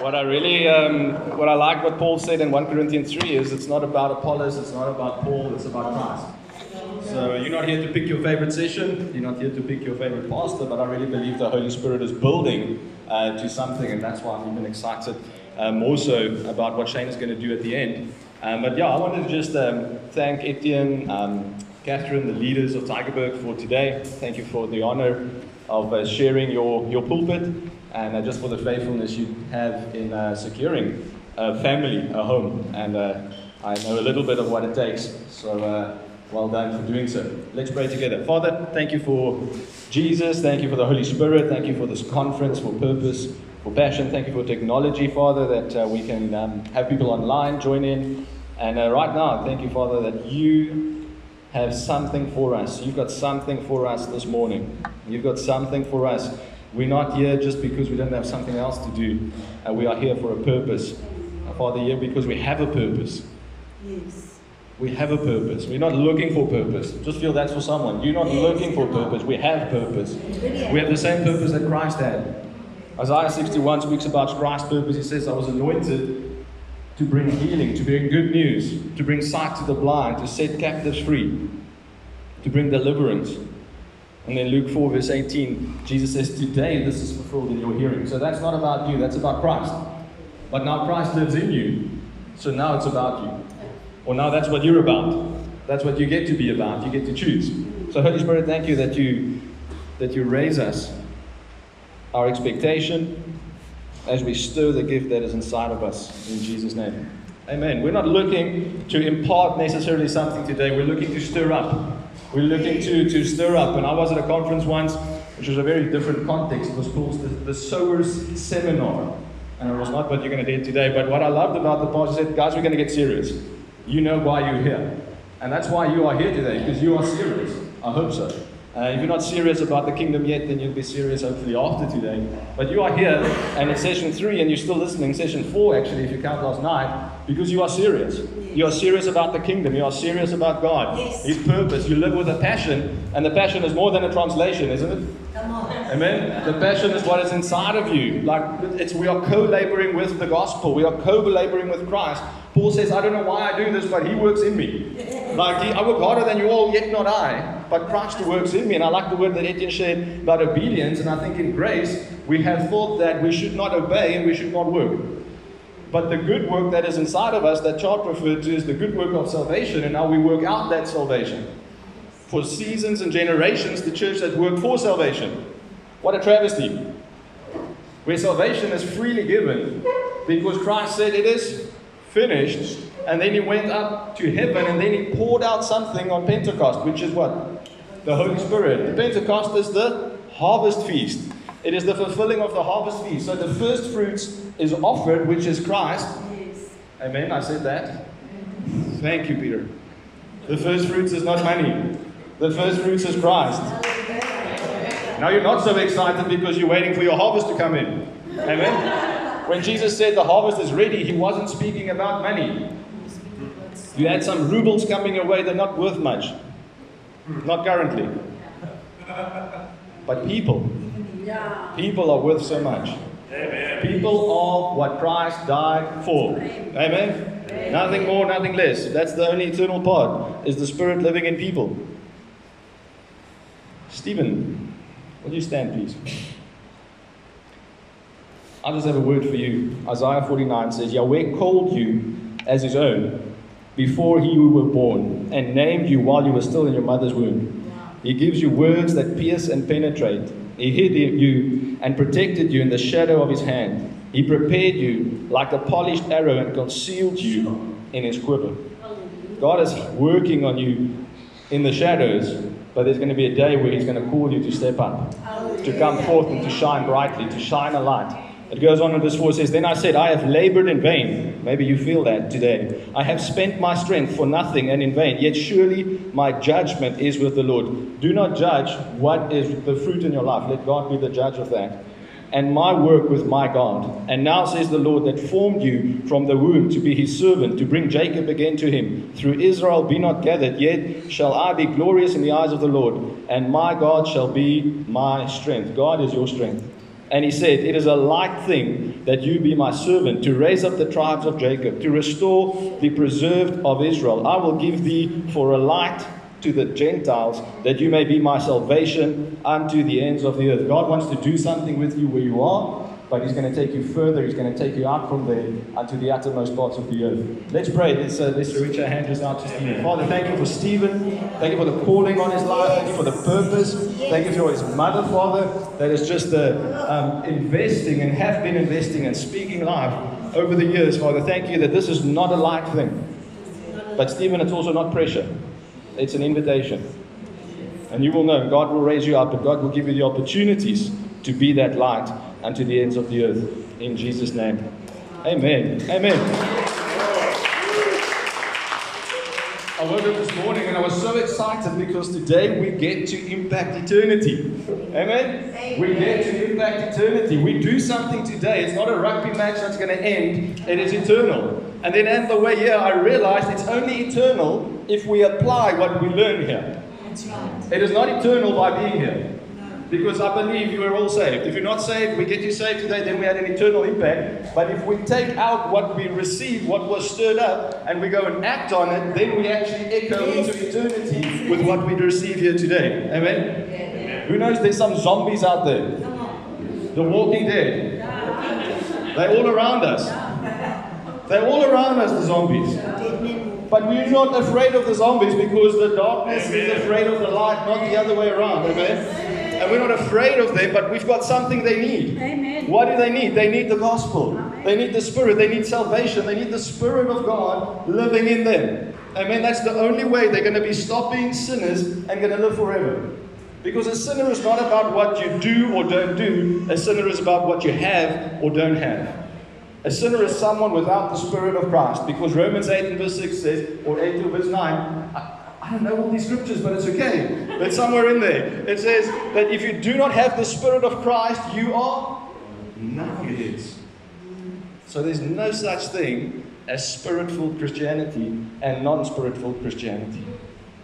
what I really, um, what I like what Paul said in 1 Corinthians 3 is it's not about Apollos, it's not about Paul, it's about Christ. So you're not here to pick your favorite session, you're not here to pick your favorite pastor, but I really believe the Holy Spirit is building uh, to something, and that's why I'm even excited um, more so about what Shane is going to do at the end. Um, but yeah, I wanted to just um, thank Etienne, um, Catherine, the leaders of Tygerberg for today. Thank you for the honor of uh, sharing your, your pulpit and uh, just for the faithfulness you have in uh, securing a family, a home. And uh, I know a little bit of what it takes. So well done for doing so. Let's pray together. Father, thank you for Jesus. Thank you for the Holy Spirit. Thank you for this conference, for purpose, for passion. Thank you for technology, Father, that uh, we can um, have people online join in. And uh, right now, thank you, Father, that you have something for us. You've got something for us this morning. You've got something for us. We're not here just because we don't have something else to do. Uh, we are here for a purpose. Uh, Father, here because we have a purpose. Yes. We have a purpose. We're not looking for purpose. Just feel that's for someone. You're not Yes, looking for purpose. We have purpose. We have the same purpose that Christ had. Isaiah 61 speaks about Christ's purpose. He says, I was anointed to bring healing, to bring good news, to bring sight to the blind, to set captives free, to bring deliverance. And then Luke 4, verse 18, Jesus says, Today this is fulfilled in your hearing. So that's not about you, that's about Christ. But now Christ lives in you. So now it's about you. Or now that's what you're about. That's what you get to be about. You get to choose. So Holy Spirit, thank you that you that you raise us our expectation as we stir the gift that is inside of us in Jesus' name. Amen. We're not looking to impart necessarily something today. We're looking to stir up. We're looking to, to stir up. And I was at a conference once, which was a very different context. It was called the, the Sowers Seminar. And it was not what you're going to do today. But what I loved about the pastor said, guys, we're going to get serious. You know why you're here. And that's why you are here today, because you are serious. I hope so. Uh, if you're not serious about the kingdom yet, then you'll be serious hopefully after today. But you are here, and it's session three, and you're still listening, session four actually, if you count last night, because you are serious. You are serious about the kingdom. You are serious about God, Yes. His purpose. You live with a passion, and the passion is more than a translation, isn't it? Come on. Amen. The passion is what is inside of you. Like it's we are co-laboring with the gospel. We are co-laboring with Christ. Paul says, I don't know why I do this, but he works in me. Like he, I work harder than you all, yet not I. But Christ works in me. And I like the word that Etienne shared about obedience. And I think in grace, we have thought that we should not obey and we should not work. But the good work that is inside of us, that chart referred to, is the good work of salvation. And now we work out that salvation. For seasons and generations, the church has worked for salvation. What a travesty. Where salvation is freely given because Christ said it is finished, and then he went up to heaven and then he poured out something on Pentecost, which is what? The Holy Spirit. The Pentecost is the harvest feast. It is the fulfilling of the harvest feast. So the first fruits is offered, which is Christ. Yes. Amen. I said that. Thank you, Peter. The first fruits is not money. The first fruits is Christ. Now you're not so excited because you're waiting for your harvest to come in. Amen. When Jesus said the harvest is ready, he wasn't speaking about money. You had some rubles coming your way, they're not worth much. Not currently. But people, people are worth so much. People are what Christ died for. Amen. Nothing more, nothing less. That's the only eternal part, is the Spirit living in people. Stephen, will you stand, please? I just have a word for you. Isaiah 49 says, Yahweh called you as his own before you were born and named you while you were still in your mother's womb. He gives you words that pierce and penetrate. He hid you and protected you in the shadow of his hand. He prepared you like a polished arrow and concealed you in his quiver. God is working on you in the shadows, but there's going to be a day where He's going to call you to step up, to come forth and to shine brightly, to shine a light. It goes on in verse 4 says, Then I said, I have labored in vain. Maybe you feel that today. I have spent my strength for nothing and in vain. Yet surely my judgment is with the Lord. Do not judge what is the fruit in your life. Let God be the judge of that. And my work with my God. And now says the Lord that formed you from the womb to be his servant, to bring Jacob again to him. Through Israel be not gathered, yet shall I be glorious in the eyes of the Lord. And my God shall be my strength. God is your strength. And he said, It is a light thing that you be my servant, to raise up the tribes of Jacob, to restore the preserved of Israel. I will give thee for a light to the Gentiles, that you may be my salvation unto the ends of the earth. God wants to do something with you where you are, but He's going to take you further. He's going to take you out from there unto the uttermost parts of the earth. Let's pray. Let's, uh, let's reach our hands out to Stephen. Father, thank you for Stephen. Thank you for the calling on his life. Thank you for the purpose. Thank you for his mother, Father, that is just uh, um, investing and have been investing and speaking life over the years, Father. Thank you that this is not a light thing. But, Stephen, it's also not pressure, it's an invitation. And you will know God will raise you up, and God will give you the opportunities to be that light unto the ends of the earth. In Jesus' name. Amen. Amen. I woke up this morning and I was so excited because today we get to impact eternity. Amen? Amen? We get to impact eternity. We do something today. It's not a rugby match that's going to end, it is eternal. And then on the way here, I realized it's only eternal if we apply what we learn here. That's right. It is not eternal by being here. Because I believe you are all saved. If you're not saved, we get you saved today, then we had an eternal impact. But if we take out what we received, what was stirred up, and we go and act on it, then we actually echo into eternity with what we receive here today. Amen? Who knows there's some zombies out there? The walking dead. They're all around us. They're all around us, the zombies. But we're not afraid of the zombies because the darkness is afraid of the light, not the other way around. Amen? And we're not afraid of them, but we've got something they need. Amen. What do they need? They need the gospel. Amen. They need the Spirit. They need salvation. They need the Spirit of God living in them. Amen. That's the only way they're going to be stopping sinners and going to live forever. Because a sinner is not about what you do or don't do, a sinner is about what you have or don't have. A sinner is someone without the Spirit of Christ. Because Romans 8 and verse 6 says, or 8 to verse 9, I don't know all these scriptures, but it's okay. It's somewhere in there. It says that if you do not have the Spirit of Christ, you are nuggets. So there's no such thing as spiritful Christianity and non spiritful Christianity.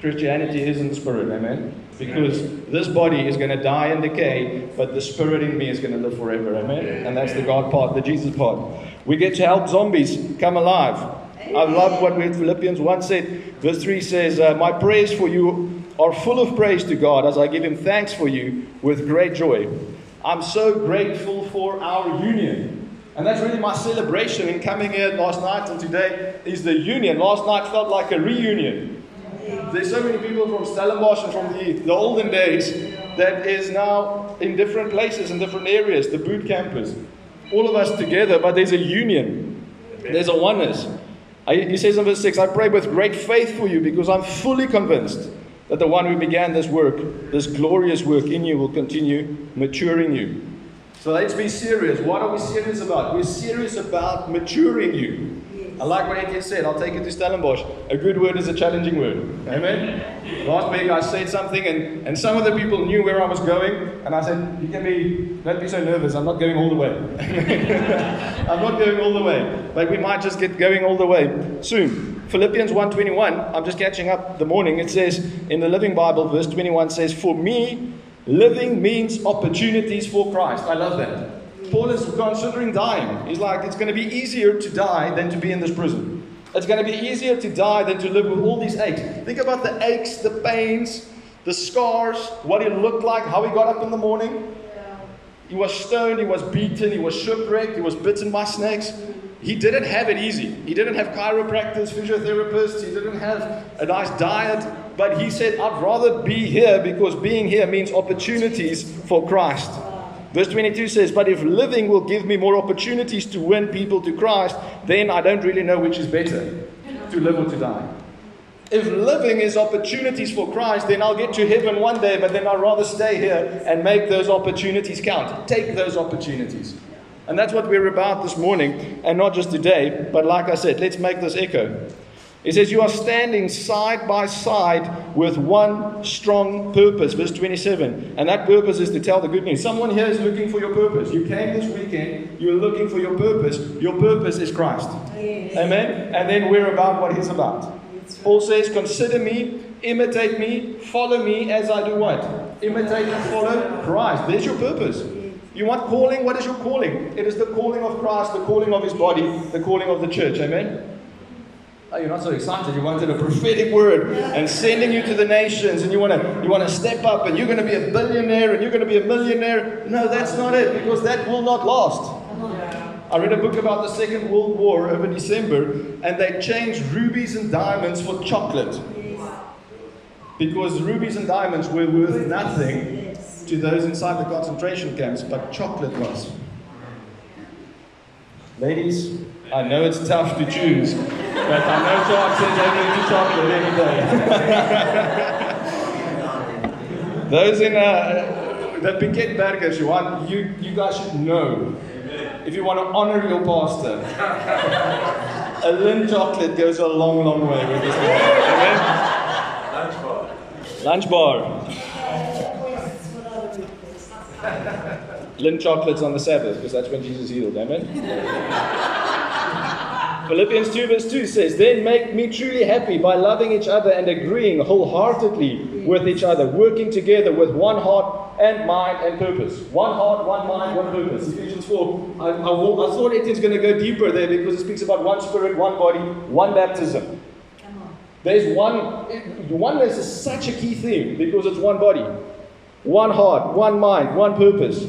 Christianity is in the spirit, amen? Because this body is going to die and decay, but the spirit in me is going to live forever, amen? And that's the God part, the Jesus part. We get to help zombies come alive. I love what Philippians 1 said. Verse 3 says, uh, My prayers for you are full of praise to God as I give Him thanks for you with great joy. I'm so grateful for our union. And that's really my celebration in coming here last night and today is the union. Last night felt like a reunion. There's so many people from Stellenbosch and from the, the olden days that is now in different places, in different areas, the boot campers. All of us together, but there's a union. There's a oneness. He says in verse 6, I pray with great faith for you because I'm fully convinced that the one who began this work, this glorious work in you, will continue maturing you. So let's be serious. What are we serious about? We're serious about maturing you. I like what Etienne said. I'll take it to Stellenbosch. A good word is a challenging word. Amen? Last week I said something, and, and some of the people knew where I was going, and I said, You can be, don't be so nervous. I'm not going all the way. I'm not going all the way. But we might just get going all the way soon. Philippians 1.21, I'm just catching up the morning. It says in the Living Bible, verse 21 says, For me, living means opportunities for Christ. I love that. Paul is considering dying. He's like, it's going to be easier to die than to be in this prison. It's going to be easier to die than to live with all these aches. Think about the aches, the pains, the scars, what he looked like, how he got up in the morning. He was stoned, he was beaten, he was shipwrecked, he was bitten by snakes. He didn't have it easy. He didn't have chiropractors, physiotherapists, he didn't have a nice diet. But he said, I'd rather be here because being here means opportunities for Christ. Verse 22 says, But if living will give me more opportunities to win people to Christ, then I don't really know which is better, to live or to die. If living is opportunities for Christ, then I'll get to heaven one day, but then I'd rather stay here and make those opportunities count. Take those opportunities. And that's what we're about this morning, and not just today, but like I said, let's make this echo. It says, You are standing side by side with one strong purpose. Verse 27. And that purpose is to tell the good news. Someone here is looking for your purpose. You came this weekend, you're looking for your purpose. Your purpose is Christ. Yes. Amen? And then we're about what He's about. Paul says, Consider me, imitate me, follow me as I do what? Imitate and follow Christ. There's your purpose. You want calling? What is your calling? It is the calling of Christ, the calling of his body, the calling of the church. Amen? Oh, you're not so excited. You wanted a prophetic word and sending you to the nations, and you want to you want to step up, and you're going to be a billionaire, and you're going to be a millionaire. No, that's not it, because that will not last. I read a book about the Second World War over December, and they changed rubies and diamonds for chocolate because rubies and diamonds were worth nothing to those inside the concentration camps, but chocolate was. Ladies, I know it's tough to choose, but I know Charles says only to chocolate every day. Those in uh, the Piketbergers, you want, you, you guys should know. If you want to honor your pastor, a Lindt chocolate goes a long, long way with this man. Amen? Lunch bar. Requests for other. Lindt chocolates on the Sabbath, because that's when Jesus healed. Amen? Philippians 2 verse 2 says, Then make me truly happy by loving each other and agreeing wholeheartedly with each other, working together with one heart and mind and purpose. One heart, one mind, one purpose. Ephesians 4. I, I, I thought Etienne's going to go deeper there because it speaks about one spirit, one body, one baptism. There's one, oneness is such a key theme because it's one body, one heart, one mind, one purpose.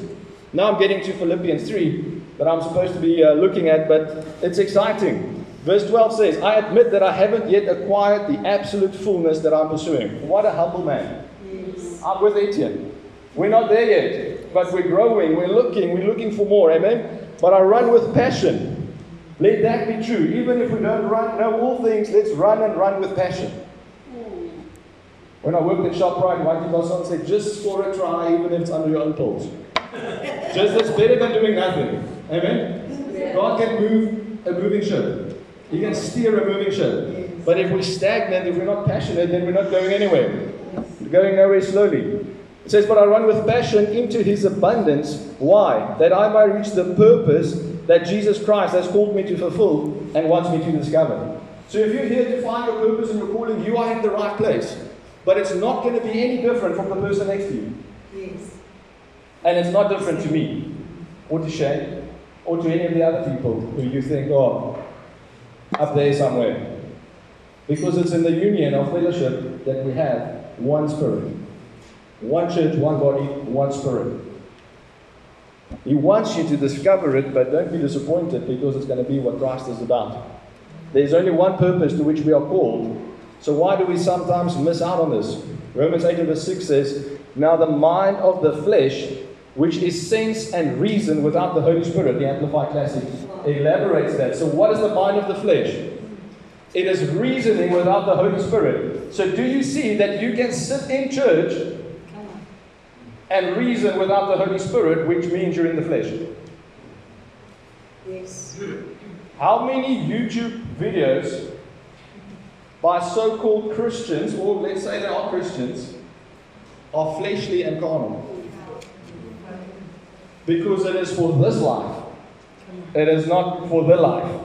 Now I'm getting to Philippians 3 that I'm supposed to be uh, looking at, but it's exciting. Verse 12 says, I admit that I haven't yet acquired the absolute fullness that I'm pursuing. What a humble man. Yes. I'm with Etienne. We're not there yet, but we're growing, we're looking, we're looking for more, amen? But I run with passion. Let that be true. Even if we don't run, know all things, let's run and run with passion. When I worked at ShopRite, Whitey Basson said, just score a try, even if it's under your own pills. just that's better than doing nothing. Amen? God can move a moving ship. He can steer a moving ship. But if we're stagnant, if we're not passionate, then we're not going anywhere. We're going nowhere slowly. It says, But I run with passion into his abundance. Why? That I might reach the purpose that Jesus Christ has called me to fulfill and wants me to discover. So if you're here to find your purpose and your calling, you are in the right place. But it's not going to be any different from the person next to you. Yes. And it's not different to me, or to Shay, or to any of the other people who you think, are up there somewhere. Because it's in the union of fellowship that we have one spirit. One church, one body, one spirit. He wants you to discover it, but don't be disappointed because it's going to be what Christ is about. There's only one purpose to which we are called. So why do we sometimes miss out on this? Romans 8 verse 6 says, Now the mind of the flesh, which is sense and reason without the Holy Spirit, the Amplified Classic elaborates that. So what is the mind of the flesh? It is reasoning without the Holy Spirit. So do you see that you can sit in church and reason without the Holy Spirit, which means you're in the flesh? Yes. How many YouTube videos by so called Christians, or let's say they are Christians, are fleshly and carnal? Because it is for this life, it is not for the life.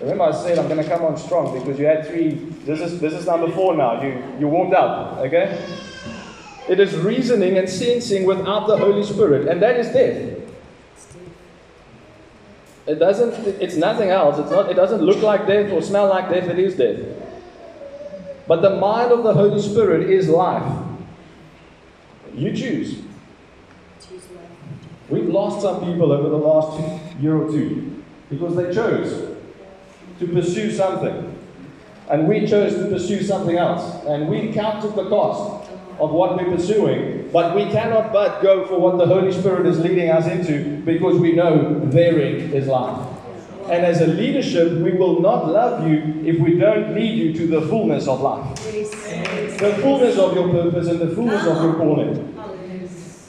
Remember, I said I'm going to come on strong because you had three. This is this is number four now. You you warmed up, okay? It is reasoning and sensing without the Holy Spirit, and that is death. It doesn't. It's nothing else. It's not. It doesn't look like death or smell like death. It is death. But the mind of the Holy Spirit is life. You choose. We've lost some people over the last year or two because they chose to pursue something, and we chose to pursue something else, and we counted the cost of what we're pursuing. But we cannot but go for what the Holy Spirit is leading us into because we know therein is life. And as a leadership, we will not love you if we don't lead you to the fullness of life, the fullness of your purpose, and the fullness of your calling.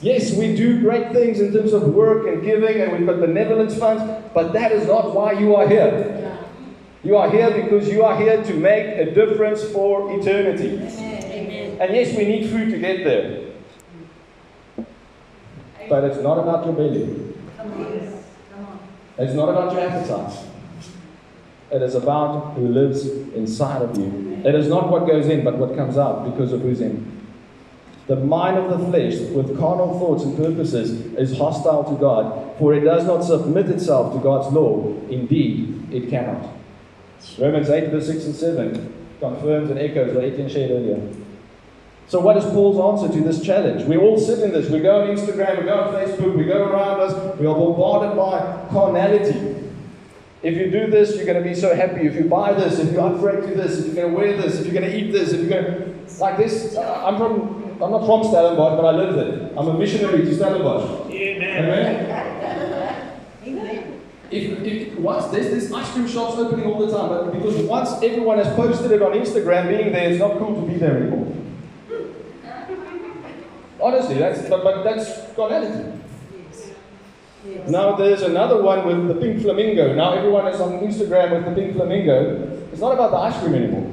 Yes, we do great things in terms of work and giving, and we've got benevolence funds, but that is not why you are here. Yeah. You are here because you are here to make a difference for eternity. Amen. And yes, we need food to get there. But it's not about your belly, Come on. Come on. it's not about your appetites. It is about who lives inside of you. It is not what goes in, but what comes out because of who's in. The mind of the flesh, with carnal thoughts and purposes, is hostile to God, for it does not submit itself to God's law. Indeed, it cannot. Romans 8, verse 6 and 7 confirms and echoes what Etienne shared earlier. So, what is Paul's answer to this challenge? We all sit in this. We go on Instagram, we go on Facebook, we go around us, we are bombarded by carnality. If you do this, you're going to be so happy. If you buy this, if you upgrade to this, if you're going to wear this, if you're going to eat this, if you're going to. Like this, I'm from. I'm not from Stellenbosch, but I live there. I'm a missionary to Stellenbosch. Amen. Amen. If, if once there's this ice cream shops opening all the time, but because once everyone has posted it on Instagram, being there, it's not cool to be there anymore. Honestly, that's but, but that's carnality. Yes. Yes. Now there's another one with the pink flamingo. Now everyone is on Instagram with the pink flamingo. It's not about the ice cream anymore.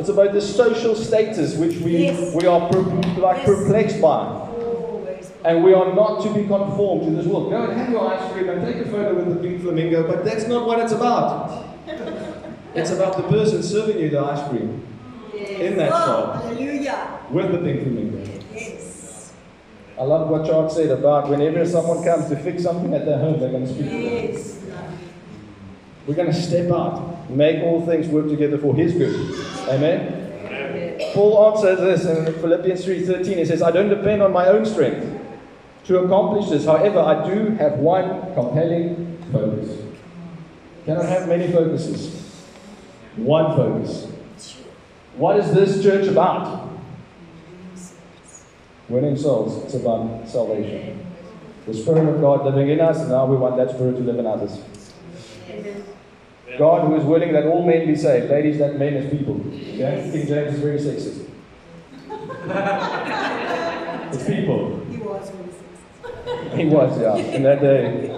It's about the social status which we Yes. we are per, like Yes. perplexed by. And we are not to be conformed to this world. Go and have your ice cream and take a photo with the pink flamingo, but that's not what it's about. It's about the person serving you the ice cream in that oh, shop Hallelujah. with the pink flamingo. Yes. I love what Charles said about whenever someone comes to fix something at their home, they're going to speak to them. Yes. We're going to step out, make all things work together for His good. Amen. Paul answers this in Philippians 3:13. He says, "I don't depend on my own strength to accomplish this. However, I do have one compelling focus. Cannot have many focuses. One focus. What is this church about? Winning souls. It's about salvation. The Spirit of God living in us, and now we want that Spirit to live in others. Amen. God who is willing that all men be saved. Ladies, that men is people. Okay? King James is very sexist. it's people. He was really sexy. He was, yeah, in that day.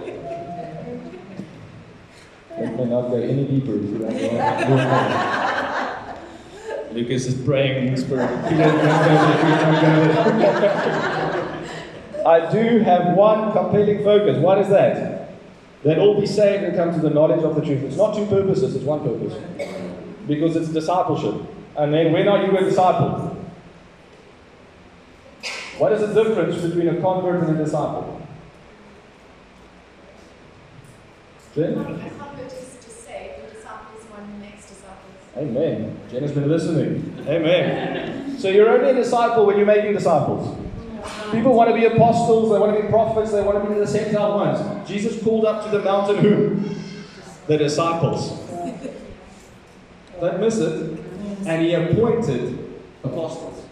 Let me not go any deeper into that. Lucas is praying in the spirit. I do have one compelling focus. What is that? That all be saved and come to the knowledge of the truth. It's not two purposes, it's one purpose. Because it's discipleship. And then when are you a disciple? What is the difference between a convert and a disciple? Jen? A convert is to save, the disciple is one who makes disciples. Amen. Jen has been listening. Amen. So you're only a disciple when you're making disciples. People want to be apostles, they want to be prophets, they want to be the sent out ones. Jesus pulled up to the mountain who? The disciples. Don't miss it. And he appointed apostles.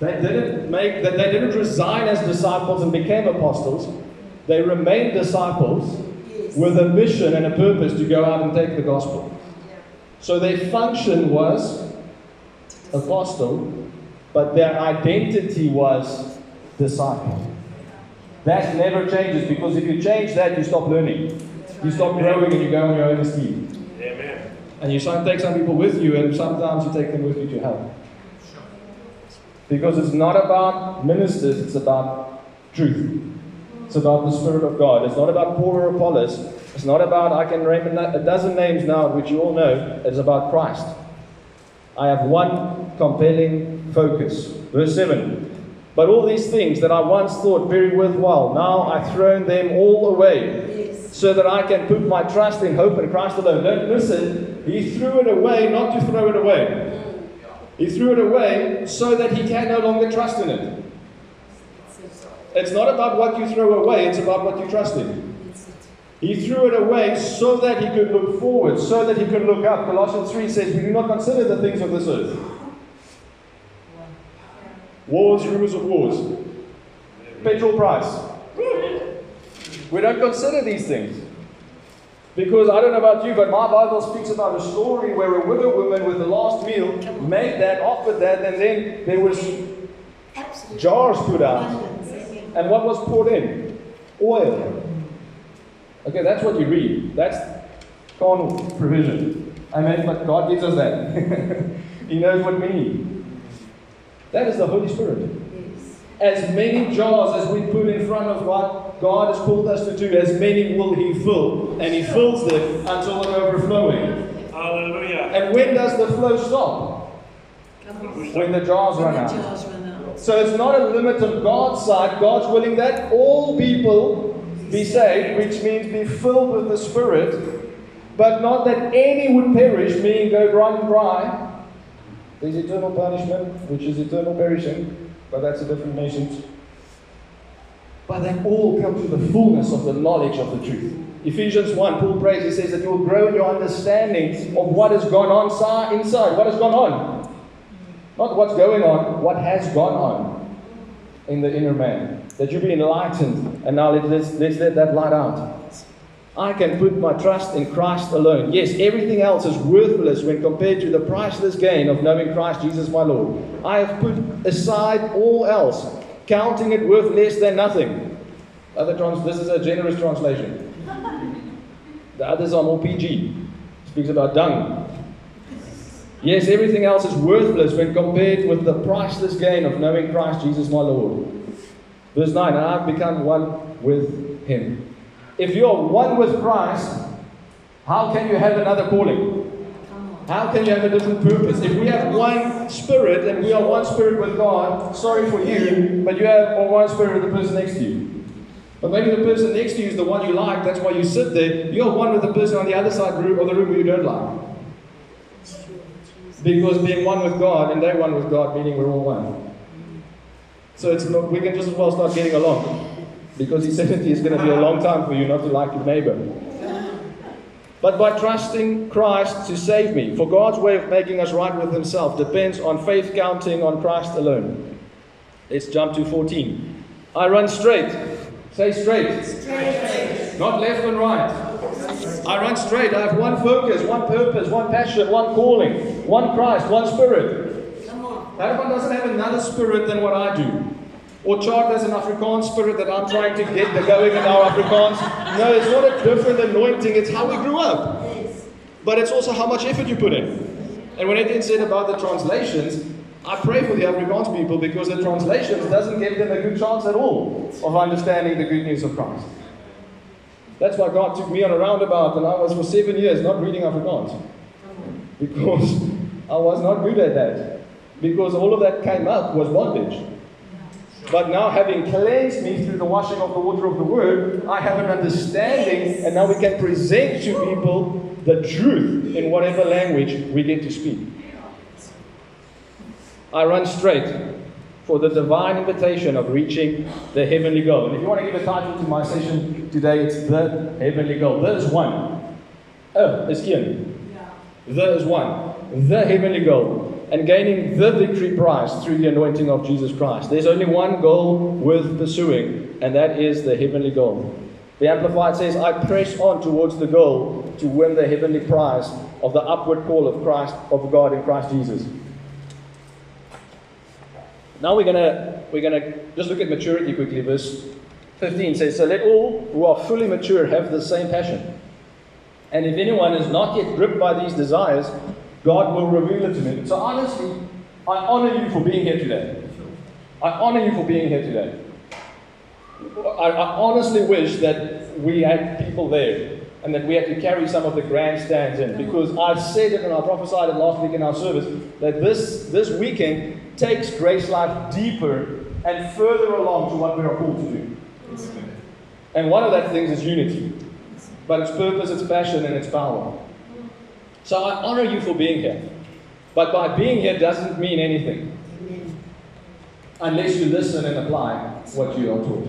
They didn't make that they didn't resign as disciples and became apostles. They remained disciples with a mission and a purpose to go out and take the gospel. So their function was apostle, but their identity was disciple. That never changes because if you change that, you stop learning. You stop growing and you go on your own steam. Amen. And you take some people with you, and sometimes you take them with you to hell. Because it's not about ministers, it's about truth. It's about the Spirit of God. It's not about Paul or Apollos. It's not about, I can name a dozen names now, which you all know. It's about Christ. I have one compelling focus. Verse 7. But all these things that I once thought very worthwhile, now I've thrown them all away Yes. so that I can put my trust in hope in Christ alone. Don't listen. He threw it away not to throw it away. He threw it away so that he can no longer trust in it. It's not about what you throw away, it's about what you trust in. He threw it away so that he could look forward, so that he could look up. Colossians 3 says, We do not consider the things of this earth. Wars, rumors of wars, petrol price. We don't consider these things. Because I don't know about you, but my Bible speaks about a story where a widow woman with the last meal made that, offered that, and then there was jars put out. And what was poured in? Oil. Okay, that's what you read. That's carnal provision. Amen. But God gives us that. he knows what we need. That is the Holy Spirit. Yes. As many jars as we put in front of what God has called us to do, as many will He fill. And He fills them until they're overflowing. Hallelujah. And when does the flow stop? When the jars When run the out. jars run out. So it's not a limit on God's side. God's willing that all people be saved, which means be filled with the Spirit, but not that any would perish, meaning go dry and dry. There's eternal punishment, which is eternal perishing, but that's a different message. But they all come to the fullness of the knowledge of the truth. Ephesians 1, Paul prays, he says that you'll grow in your understanding of what has gone on si- inside. What has gone on? Not what's going on, what has gone on in the inner man. That you be enlightened, and now let's, let's let that light out. I can put my trust in Christ alone. Yes, everything else is worthless when compared to the priceless gain of knowing Christ Jesus my Lord. I have put aside all else, counting it worth less than nothing. Other trans- this is a generous translation. The others are more PG. Speaks about dung. Yes, everything else is worthless when compared with the priceless gain of knowing Christ Jesus my Lord. Verse 9, and I've become one with him. If you're one with Christ, how can you have another calling? How can you have a different purpose? If we have one spirit and we are one spirit with God, sorry for you, but you have one spirit with the person next to you. But maybe the person next to you is the one you like, that's why you sit there. You're one with the person on the other side of the room who you don't like. Because being one with God and they're one with God, meaning we're all one. So it's not, we can just as well start getting along. Because eternity is going to be a long time for you not to like your neighbor. But by trusting Christ to save me, for God's way of making us right with Himself depends on faith counting on Christ alone. Let's jump to 14. I run straight. Say straight. Straight. Not left and right. I run straight. I have one focus, one purpose, one passion, one calling, one Christ, one spirit. Come on. That one doesn't have another spirit than what I do. Or chart as an Afrikaans spirit that I'm trying to get the going in our Afrikaans. No, it's not a different anointing, it's how we grew up. But it's also how much effort you put in. And when Etienne said about the translations, I pray for the Afrikaans people because the translations doesn't give them a good chance at all of understanding the good news of Christ. That's why God took me on a roundabout and I was for seven years not reading Afrikaans. Because I was not good at that. Because all of that came up was bondage. But now, having cleansed me through the washing of the water of the Word, I have an understanding, and now we can present to people the truth in whatever language we get to speak. I run straight for the divine invitation of reaching the heavenly goal. And if you want to give a title to my session today, it's The Heavenly Goal. There is one. Oh, is Ian. The is one. The heavenly goal. And gaining the victory prize through the anointing of Jesus Christ. There's only one goal worth pursuing, and that is the heavenly goal. The Amplified says, I press on towards the goal to win the heavenly prize of the upward call of Christ, of God in Christ Jesus. Now we're gonna we're gonna just look at maturity quickly. Verse 15 says, So let all who are fully mature have the same passion. And if anyone is not yet gripped by these desires, God will reveal it to me. So honestly, I honor you for being here today. I honor you for being here today. I, I honestly wish that we had people there and that we had to carry some of the grandstands in because I've said it and I prophesied it last week in our service that this, this weekend takes Grace Life deeper and further along to what we are called to do. And one of that things is unity, but its purpose, its passion, and its power. So I honor you for being here. But by being here doesn't mean anything unless you listen and apply what you are taught.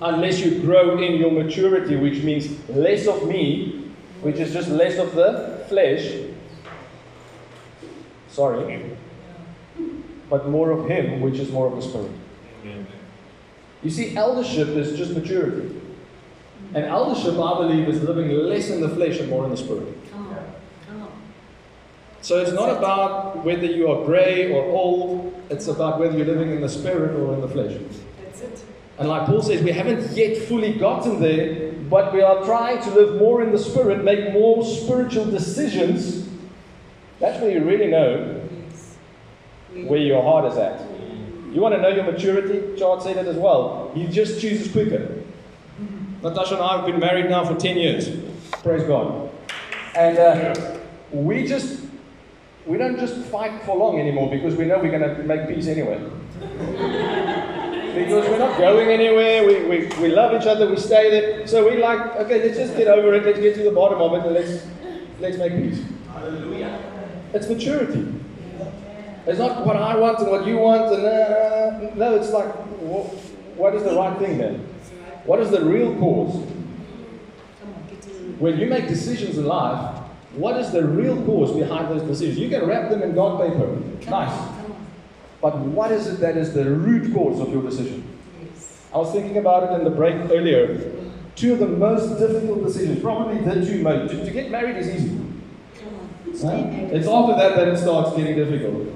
Unless you grow in your maturity, which means less of me, which is just less of the flesh. Sorry. But more of Him, which is more of the Spirit. You see, eldership is just maturity. And eldership, I believe, is living less in the flesh and more in the Spirit. Come on. Come on. So it's not about whether you are grey or old, it's about whether you're living in the spirit or in the flesh. That's it. And like Paul says, we haven't yet fully gotten there, but we are trying to live more in the spirit, make more spiritual decisions. That's where you really know where your heart is at. You want to know your maturity? Chart said it as well. He just chooses quicker. Natasha and I have been married now for 10 years. Praise God. And uh, we just, we don't just fight for long anymore because we know we're going to make peace anyway. because we're not going anywhere. We, we, we love each other. We stay there. So we like, okay, let's just get over it. Let's get to the bottom of it and let's, let's make peace. Hallelujah. It's maturity. It's not what I want and what you want. And uh, no, it's like, wh- what is the right thing then? What is the real cause? Come on, get to the When you make decisions in life, what is the real cause behind those decisions? You can wrap them in God paper. Nice. on, come on. But what is it that is the root cause of your decision? I was thinking about it in the break earlier. Two of the most difficult decisions, probably the two most. To, to get married is easy. Come on. Huh? It's after that that it starts getting difficult.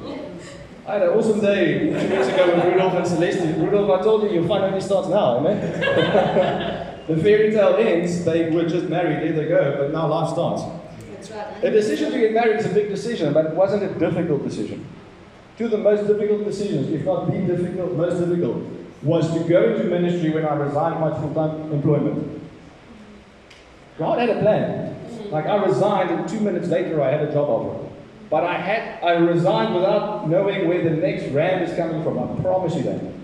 I had an awesome day two weeks ago with Rudolph and Celeste. Rudolph, I told you, your fun only starts now, eh? amen? the fairy tale ends, they were just married, there they go, but now life starts. The decision to get married is a big decision, but it wasn't a difficult decision. Two of the most difficult decisions, if not the difficult, most difficult, was to go into ministry when I resigned my full-time employment. God had a plan. Like I resigned, and two minutes later I had a job offer. But I had I resigned without knowing where the next ram is coming from. I promise you that.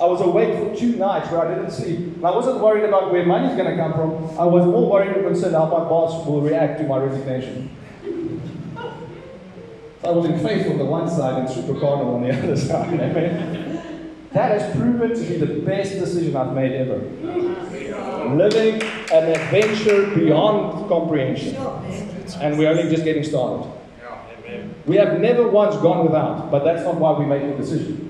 I was awake for two nights where I didn't sleep. And I wasn't worried about where money's going to come from. I was more worried and concerned how my boss will react to my resignation. I was in faith on the one side and super carnal on the other side. Amen. That has proven to be the best decision I've made ever. Living an adventure beyond comprehension. And we're only just getting started. We have never once gone without, but that's not why we make the decision.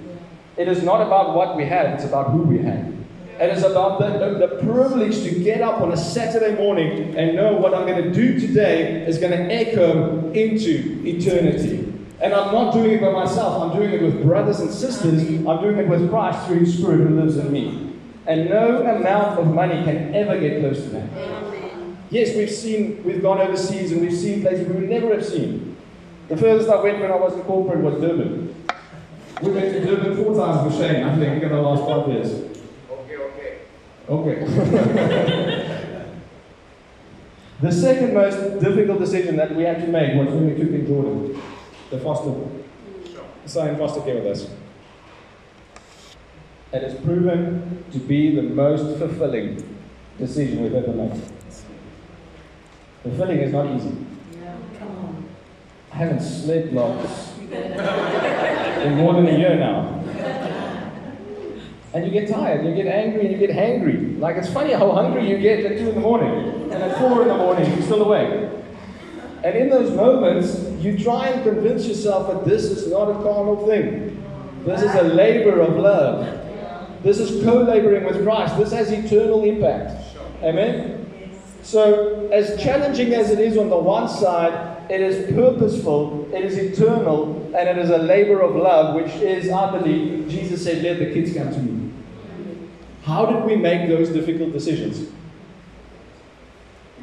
It is not about what we have, it's about who we have. It is about the, the, the privilege to get up on a Saturday morning and know what I'm going to do today is going to echo into eternity. And I'm not doing it by myself, I'm doing it with brothers and sisters. I'm doing it with Christ through His Spirit who lives in me. And no amount of money can ever get close to that. Yes, we've seen, we've gone overseas and we've seen places we would never have seen. The furthest I went when I was in corporate was Durban. We went to Durban four times with Shane, I think, in the last five years. Okay, okay. Okay. the second most difficult decision that we had to make was when we took in Jordan, the foster, stay in foster care with us. It has proven to be the most fulfilling decision we've ever made. Fulfilling is not easy. Yeah, come on. I haven't slept lots You better in more than a year now. And you get tired, you get angry, and you get hangry. Like it's funny how hungry you get at 2 in the morning, and at 4 in the morning you're still awake. And in those moments, you try and convince yourself that this is not a carnal thing. This is a labor of love. This is co laboring with Christ. This has eternal impact. Amen? So, as challenging as it is on the one side, it is purposeful, it is eternal, and it is a labor of love, which is, I believe, Jesus said, Let the kids come to me. How did we make those difficult decisions?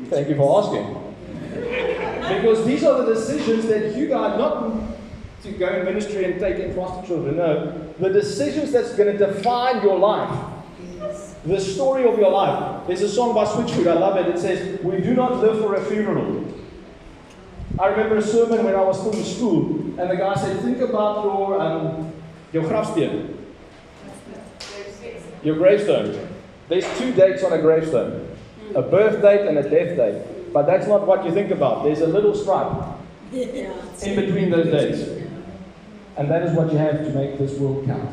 Thank you for asking. Because these are the decisions that you guys, not to go in ministry and take in foster children, no, the decisions that's going to define your life the story of your life. There's a song by Switchfoot, I love it. It says, We do not live for a funeral. I remember a sermon when I was still in school, and the guy said, Think about your, um, your grafsteen, your gravestone. There's two dates on a gravestone a birth date and a death date. But that's not what you think about. There's a little stripe in between those dates. And that is what you have to make this world count.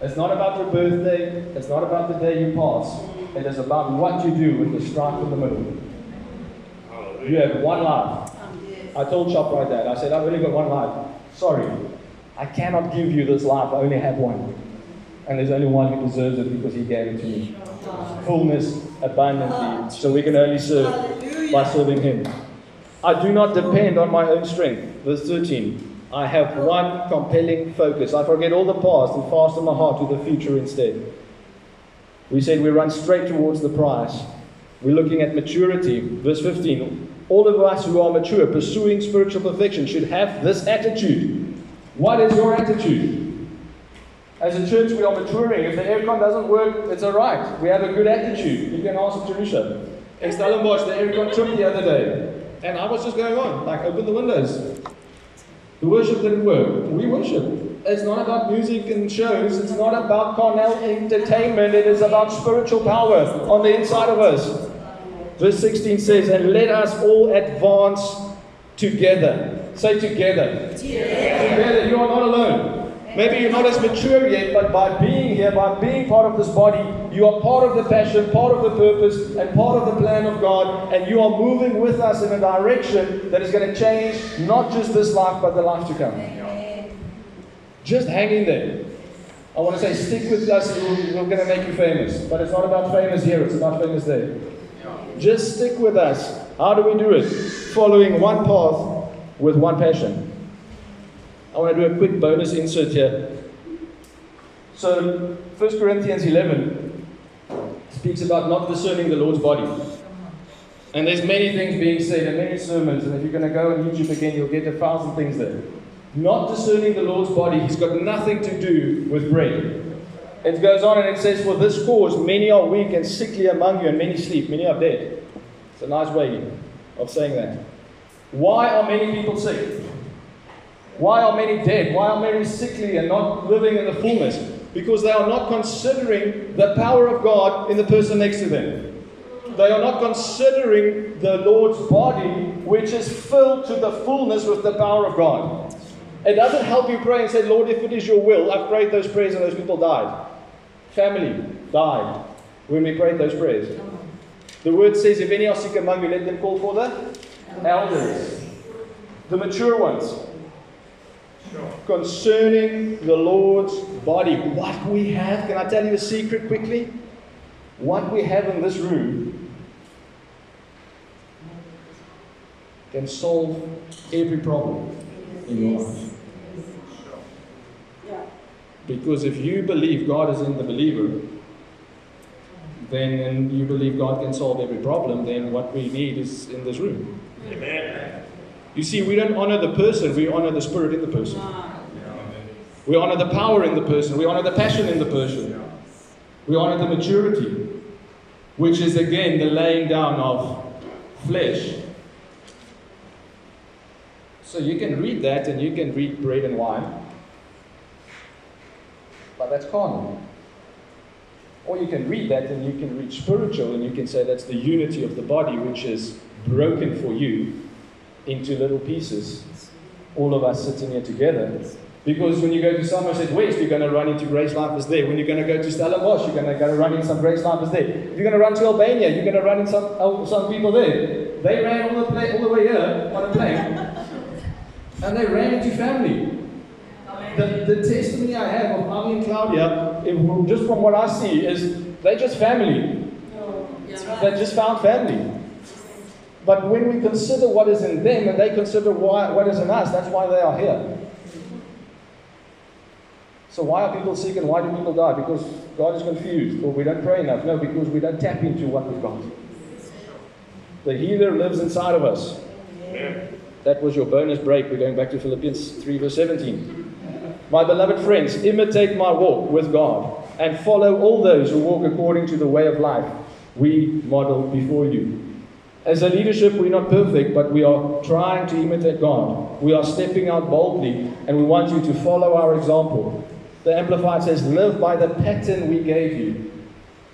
It's not about your birthday, it's not about the day you pass. It is about what you do with the stripe in the middle. You have one life. I told ShopRite that. I said, I've only got one life. Sorry, I cannot give you this life. I only have one. And there's only one who deserves it because he gave it to me. Fullness, abundantly. So we can only serve by serving him. I do not depend on my own strength. Verse 13. I have one compelling focus. I forget all the past and fasten my heart to the future instead. We said we run straight towards the prize. We're looking at maturity. Verse 15. All of us who are mature, pursuing spiritual perfection, should have this attitude. What is your attitude? As a church, we are maturing. If the aircon doesn't work, it's all right. We have a good attitude. You can ask Teresa. In Stellenbosch, the aircon tripped the other day. And I was just going on, like, open the windows. The worship didn't work. We worship. It's not about music and shows. It's not about carnal entertainment. It is about spiritual power on the inside of us. Verse 16 says, And let us all advance together. Say together. Together. You are not alone. Maybe you're not as mature yet, but by being here, by being part of this body, you are part of the passion, part of the purpose, and part of the plan of God, and you are moving with us in a direction that is going to change not just this life, but the life to come. Just hang in there. I want to say, stick with us, we're, going to make you famous. But it's not about famous here, it's about famous there. Just stick with us. How do we do it? Following one path with one passion. Oh, I want to do a quick bonus insert here. So, 1 Corinthians 11 speaks about not discerning the Lord's body. And there's many things being said and many sermons, and if you're going to go on YouTube again, you'll get a thousand things there. Not discerning the Lord's body, he's got nothing to do with bread. It goes on and it says, For this cause many are weak and sickly among you, and many sleep, many are dead. It's a nice way of saying that. Why are many people sick? Why are many dead? Why are many sickly and not living in the fullness? Because they are not considering the power of God in the person next to them. They are not considering the Lord's body, which is filled to the fullness with the power of God. It doesn't help you pray and say, Lord, if it is your will, I've prayed those prayers and those people died. Family died when we prayed those prayers. The word says, if any are sick among you, let them call for the elders, the mature ones. Concerning the Lord's body, what we have, can I tell you a secret quickly? What we have in this room can solve every problem in your life. Because if you believe God is in the believer, then and you believe God can solve every problem, then what we need is in this room. Amen. You see, we don't honor the person, we honor the spirit in the person. We honor the power in the person, we honor the passion in the person. We honor the maturity, which is again the laying down of flesh. So you can read that and you can read bread and wine, but that's carnal. Or you can read that and you can read spiritual and you can say that's the unity of the body which is broken for you into little pieces. All of us sitting here together. Because when you go to Somerset West, you're going to run into Grace Life is there. When you're going to go to Stellenbosch, you're going to go run into some Grace Life is there. If you're going to run to Albania, you're going to run into some, oh, some people there. They ran all the, play, all the way here on a plane. and they ran into family. The, the testimony I have of Avi and Claudia, if, just from what I see, is they just family. no, yeah. They just found family. But when we consider what is in them and they consider why, what is in us, that's why they are here. So why are people sick and why do people die? Because God is confused or we don't pray enough. No, because we don't tap into what we've got. The healer lives inside of us. That was your bonus break. We're going back to Philippians 3, verse 17. My beloved friends, imitate my walk with God and follow all those who walk according to the way of life we model before you. As a leadership, we're not perfect, but we are trying to imitate God. We are stepping out boldly, and we want you to follow our example. The Amplified says, Live by the pattern we gave you.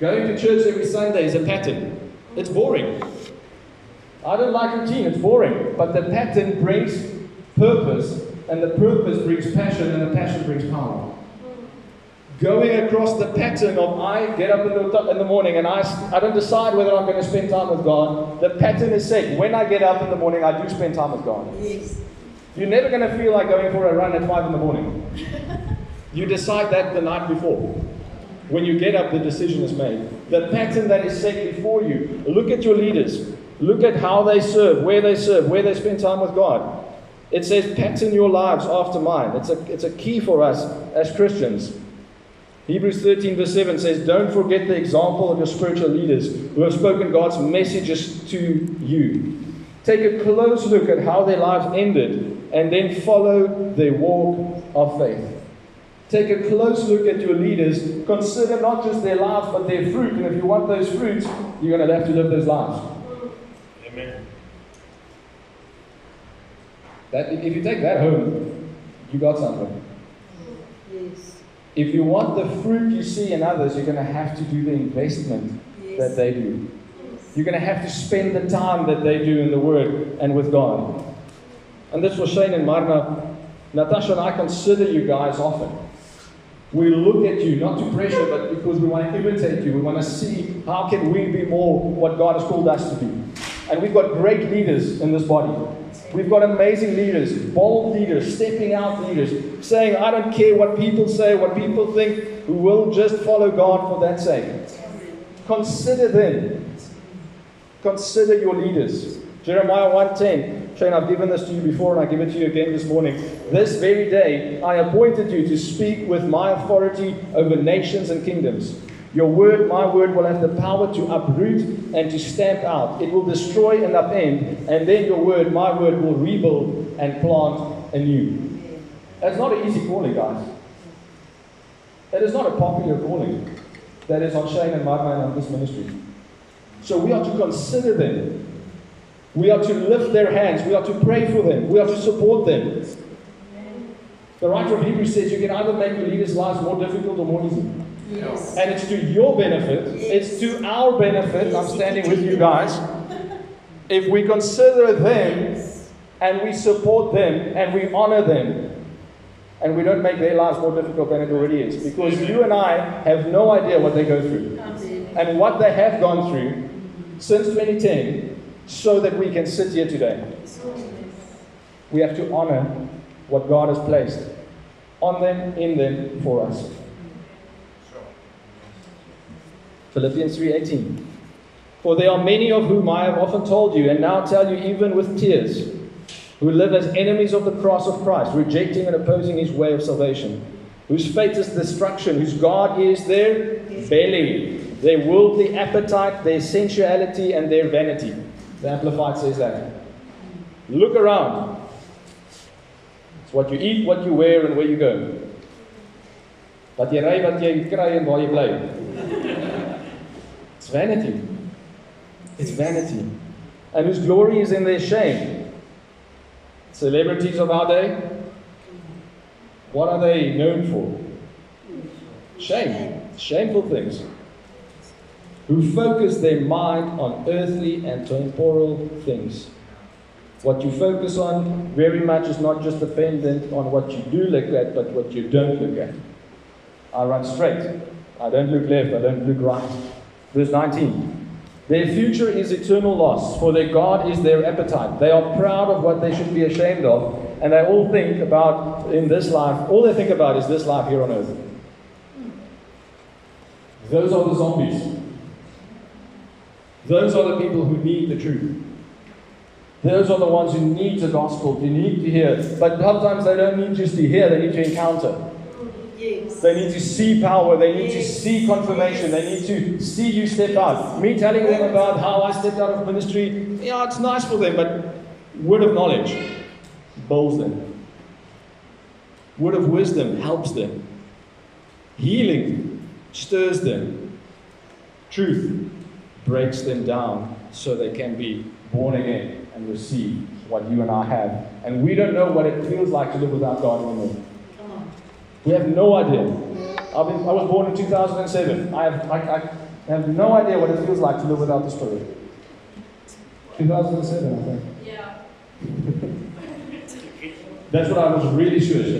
Going to church every Sunday is a pattern. It's boring. I don't like routine, it's boring. But the pattern brings purpose, and the purpose brings passion, and the passion brings power. Going across the pattern of I get up in the, in the morning and I, I don't decide whether I'm going to spend time with God. The pattern is set. When I get up in the morning, I do spend time with God. Yes. You're never going to feel like going for a run at 5 in the morning. You decide that the night before. When you get up, the decision is made. The pattern that is set before you. Look at your leaders. Look at how they serve, where they serve, where they spend time with God. It says, pattern your lives after mine. It's a, it's a key for us as Christians. Hebrews 13, verse 7 says, Don't forget the example of your spiritual leaders who have spoken God's messages to you. Take a close look at how their lives ended and then follow their walk of faith. Take a close look at your leaders. Consider not just their lives, but their fruit. And if you want those fruits, you're going to have to live those lives. Amen. That, if you take that home, you got something. Yes. If you want the fruit you see in others, you're going to have to do the investment Yes. that they do. Yes. You're going to have to spend the time that they do in the Word and with God. And this was Shane and Marna. Natasha and I consider you guys often. We look at you, not to pressure, but because we want to imitate you. We want to see how can we be more what God has called us to be. And we've got great leaders in this body. We've got amazing leaders, bold leaders, stepping out leaders, saying, I don't care what people say, what people think, who will just follow God for that sake. Consider them. Consider your leaders. Jeremiah 1:10. Shane, I've given this to you before and I give it to you again this morning. This very day I appointed you to speak with my authority over nations and kingdoms. Your word, my word, will have the power to uproot and to stamp out. It will destroy and upend, and then your word, my word, will rebuild and plant anew. That's not an easy calling, guys. That is not a popular calling. That is on Shane and Marna and on this ministry. So we are to consider them. We are to lift their hands. We are to pray for them. We are to support them. The writer of Hebrews says you can either make your leaders' lives more difficult or more easy. Yes. And it's to your benefit, it's to our benefit. I'm standing with you guys. If we consider them and we support them and we honor them and we don't make their lives more difficult than it already is. Because you and I have no idea what they go through and what they have gone through since 2010 so that we can sit here today. We have to honor what God has placed on them, in them, for us. Philippians 3:18. For there are many of whom I have often told you, and now tell you even with tears, who live as enemies of the cross of Christ, rejecting and opposing his way of salvation, whose fate is destruction, whose God is their belly, their worldly appetite, their sensuality, and their vanity. The Amplified says that. Look around. It's what you eat, what you wear, and where you go. Wat jy ry, wat jy kry en waar jy bly. It's vanity. It's vanity. And whose glory is in their shame. Celebrities of our day, what are they known for? Shame. Shameful things. Who focus their mind on earthly and temporal things. What you focus on very much is not just dependent on what you do look at, but what you don't look at. I run straight. I don't look left. I don't look right. Verse 19. Their future is eternal loss, for their God is their appetite. They are proud of what they should be ashamed of, and they all think about in this life, all they think about is this life here on earth. Those are the zombies. Those are the people who need the truth. Those are the ones who need the gospel, who need to hear. But sometimes they don't need just to hear, they need to encounter. Yes. They need to see power. They need to see confirmation. They need to see you step out. Me telling them about how I stepped out of ministry, yeah, it's nice for them, but word of knowledge builds them. Word of wisdom helps them. Healing stirs them. Truth breaks them down so they can be born again and receive what you and I have. And we don't know what it feels like to live without God anymore. We have no idea. Been, I was born in 2007. I have, I, I have no idea what it feels like to live without the Spirit. 2007, I think. Yeah. That's what I was really sure.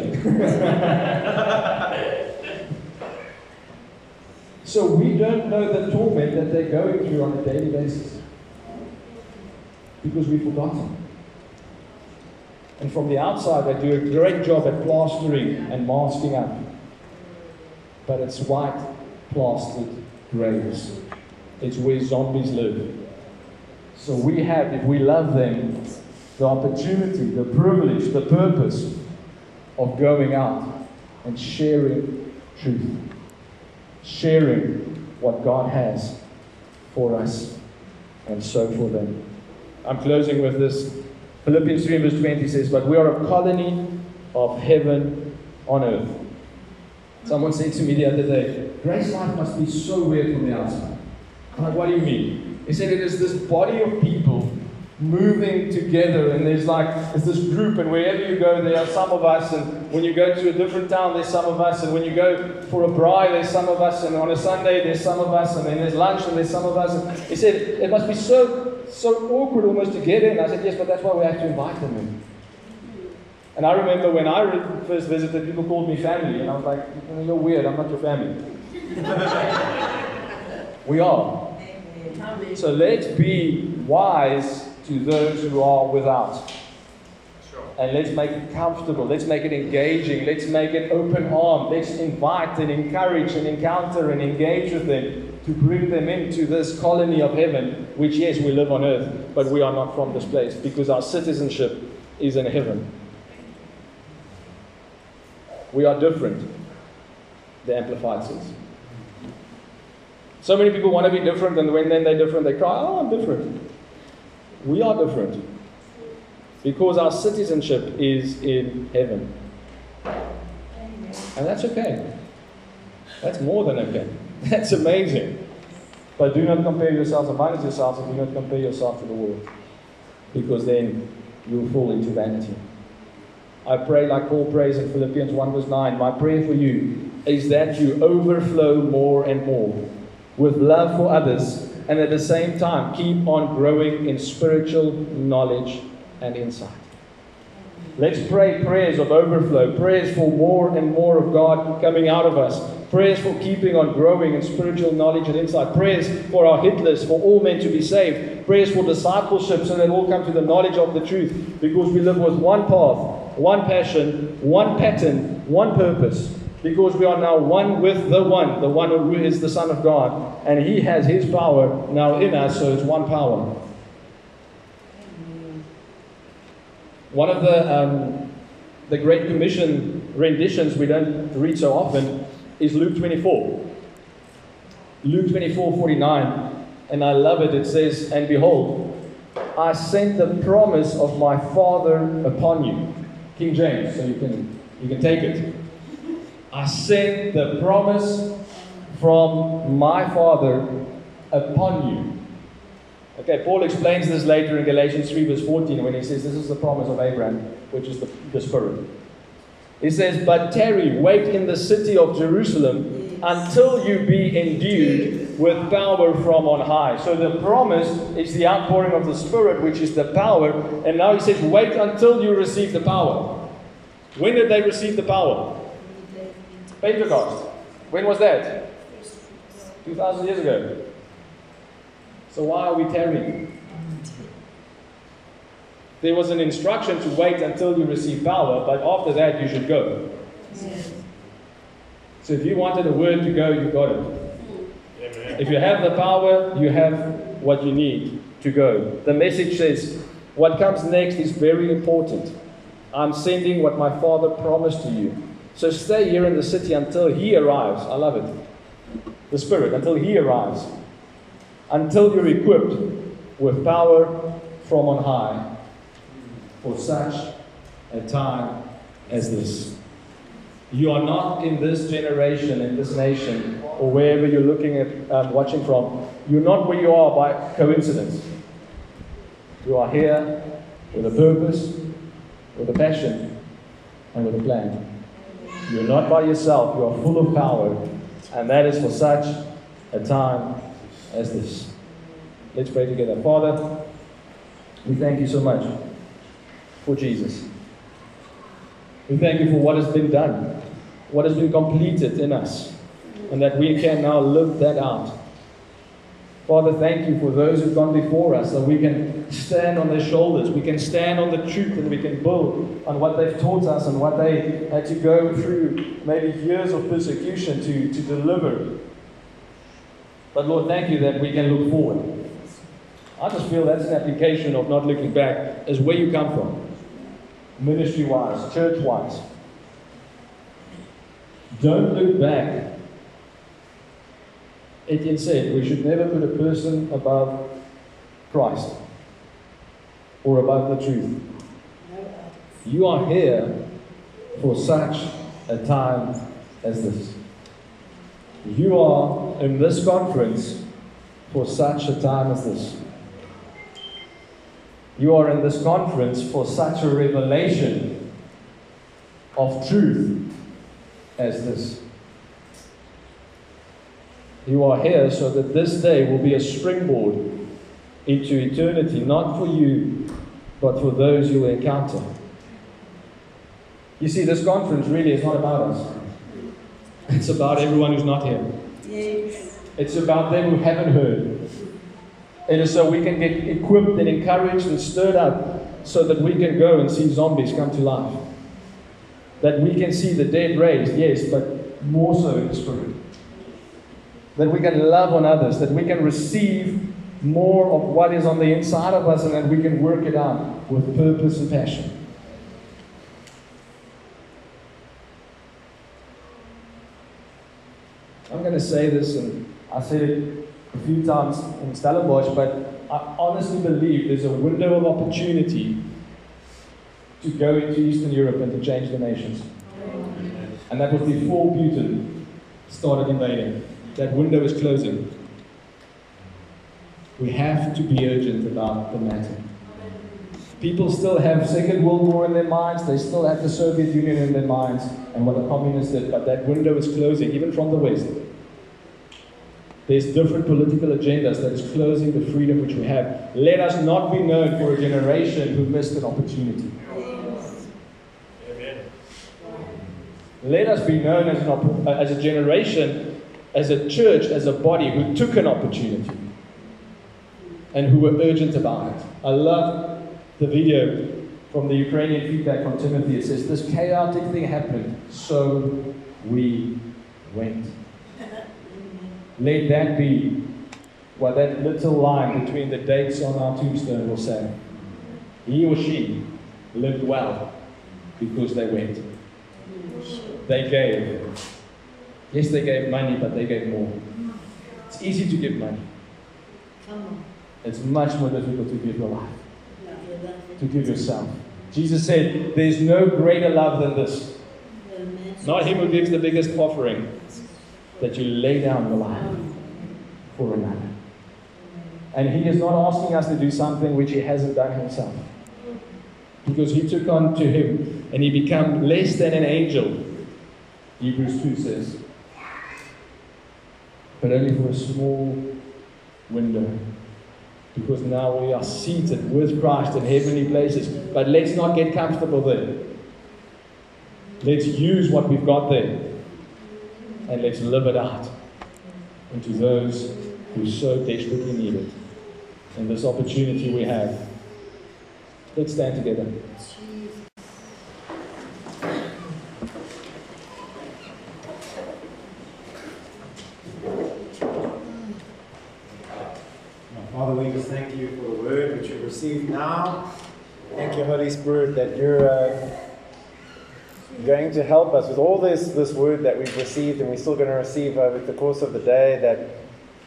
So we don't know the torment that they're going through on a daily basis because we've forgotten. And from the outside, they do a great job at plastering and masking up. But it's white plastered graves. It's where zombies live. So we have, if we love them, the opportunity, the privilege, the purpose of going out and sharing truth, sharing what God has for us and so for them. I'm closing with this. Philippians 3 verse 20 says, But we are a colony of heaven on earth. Someone said to me the other day, Grace life must be so weird from the outside. I'm like, what do you mean? He said, It is this body of people moving together. And there's like, it's this group, and wherever you go, there are some of us. And when you go to a different town, there's some of us. And when you go for a braai, there's some of us. And on a Sunday, there's some of us. And then there's lunch, and there's some of us. And he said, it must be so, so awkward almost to get in. I said, yes, but that's why we have to invite them in. And I remember when I first visited, people called me family, and I was like, "You're weird. I'm not your family." we are. So let's be wise to those who are without. And let's make it comfortable. Let's make it engaging. Let's make it open armed. Let's invite and encourage and encounter and engage with them to bring them into this colony of heaven, which, yes, we live on earth, but we are not from this place because our citizenship is in heaven. We are different, the Amplified says. So many people want to be different, and when then they're different, they cry, Oh, I'm different. We are different because our citizenship is in heaven. And that's okay. That's more than okay. That's amazing. But do not compare yourselves amongst yourselves and do not compare yourself to the world. Because then you'll fall into vanity. I pray like Paul prays in Philippians 1 verse 9. My prayer for you is that you overflow more and more with love for others and at the same time keep on growing in spiritual knowledge and insight. Let's pray prayers of overflow, prayers for more and more of God coming out of us, prayers for keeping on growing in spiritual knowledge and insight, prayers for our hit list, for all men to be saved, prayers for discipleship so that all come to the knowledge of the truth, because we live with one path, one passion, one pattern, one purpose. Because we are now one with the one, the one who is the Son of God, and He has His power now in us, so it's one power. One of the, um, the Great Commission renditions we don't read so often is Luke 24. Luke 24 49, and I love it. It says, And behold, I sent the promise of my Father upon you. King James, so you can, you can take it. I sent the promise from my Father upon you. Okay, Paul explains this later in Galatians 3, verse 14, when he says, This is the promise of Abraham, which is the, the Spirit. He says, But tarry, wait in the city of Jerusalem until you be endued with power from on high. So the promise is the outpouring of the Spirit, which is the power. And now he says, Wait until you receive the power. When did they receive the power? Pentecost. When was that? 2,000 years ago. So why are we tarrying? There was an instruction to wait until you receive power, but after that you should go. So if you wanted a word to go, you got it. Amen. If you have the power, you have what you need to go. The message says, what comes next is very important. I'm sending what my father promised to you. So stay here in the city until he arrives. I love it. The Spirit, until he arrives. Until you're equipped with power from on high for such a time as this. You are not in this generation, in this nation, or wherever you're looking at, um, watching from. You're not where you are by coincidence. You are here with a purpose, with a passion, and with a plan. You're not by yourself, you are full of power, and that is for such a time as this. Let's pray together. Father, we thank you so much for Jesus. We thank you for what has been done, what has been completed in us, and that we can now live that out. Father, thank you for those who've gone before us, that we can stand on their shoulders, we can stand on the truth, and we can build on what they've taught us and what they had to go through, maybe years of persecution to, to deliver. But Lord, thank you that we can look forward. I just feel that's an application of not looking back, as where you come from, ministry wise, church wise. Don't look back. Etienne said we should never put a person above Christ or above the truth. You are here for such a time as this. You are in this conference for such a time as this. You are in this conference for such a revelation of truth as this. You are here so that this day will be a springboard into eternity, not for you, but for those you encounter. You see, this conference really is not about us, it's about everyone who's not here. It's about them who haven't heard. It is so we can get equipped and encouraged and stirred up so that we can go and see zombies come to life. That we can see the dead raised, yes, but more so in spirit. That we can love on others, that we can receive more of what is on the inside of us and that we can work it out with purpose and passion. I'm going to say this, and I said it a few times in Stellenbosch, but I honestly believe there's a window of opportunity to go into Eastern Europe and to change the nations. And that was before Putin started invading. That window is closing. We have to be urgent about the matter. People still have Second World War in their minds, they still have the Soviet Union in their minds and what the communists did, but that window is closing, even from the West. There's different political agendas that is closing the freedom which we have. Let us not be known for a generation who missed an opportunity. Amen. Let us be known as, an op- uh, as a generation, as a church, as a body who took an opportunity and who were urgent about it. I love the video from the Ukrainian feedback from Timothy. It says, This chaotic thing happened, so we went. Let that be what that little line between the dates on our tombstone will say. He or she lived well because they went. They gave. Yes, they gave money, but they gave more. It's easy to give money. It's much more difficult to give your life. To give yourself. Jesus said, There's no greater love than this. Not him who gives the biggest offering, that you lay down your life for another. And he is not asking us to do something which he hasn't done himself. Because he took on to him and he became less than an angel, Hebrews 2 says. But only for a small window. Because now we are seated with Christ in heavenly places. But let's not get comfortable there. Let's use what we've got there and let's live it out into those who so desperately need it. And this opportunity we have. Let's stand together. Father, we just thank you for the word which now. Thank you, Holy Spirit, that you're uh, going to help us with all this, this word that we've received and we're still going to receive over the course of the day, that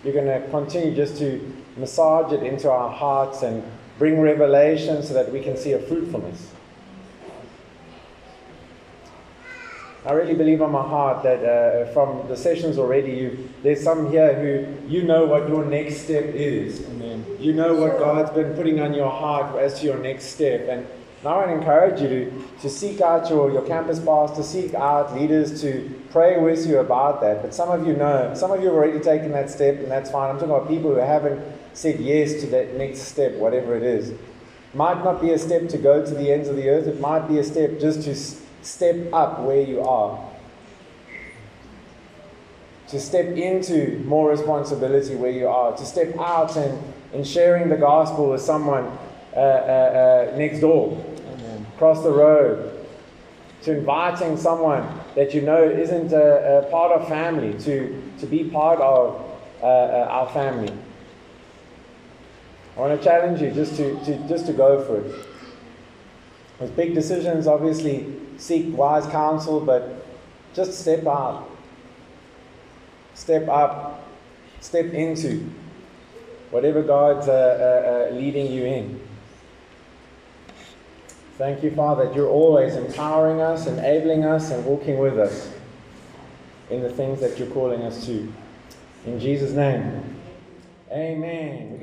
you're going to continue just to massage it into our hearts and bring revelation so that we can see a fruitfulness. I really believe on my heart that uh, from the sessions already, you, there's some here who you know what your next step is. Amen. You know what God's been putting on your heart as to your next step. And I want to encourage you to, to seek out your, your campus pastor, seek out leaders to pray with you about that. But some of you know, some of you have already taken that step, and that's fine. I'm talking about people who haven't said yes to that next step, whatever it is. Might not be a step to go to the ends of the earth, it might be a step just to s- step up where you are. To step into more responsibility where you are, to step out and, and sharing the gospel with someone uh, uh, uh, next door, Amen. across the road, to inviting someone that you know isn't a, a part of family to, to be part of uh, uh, our family. I want to challenge you just to, to, just to go for it. With big decisions, obviously, seek wise counsel, but just step out. Step up. Step into whatever God's uh, uh, uh, leading you in. Thank you, Father, that you're always empowering us, enabling us, and walking with us in the things that you're calling us to. In Jesus' name, amen.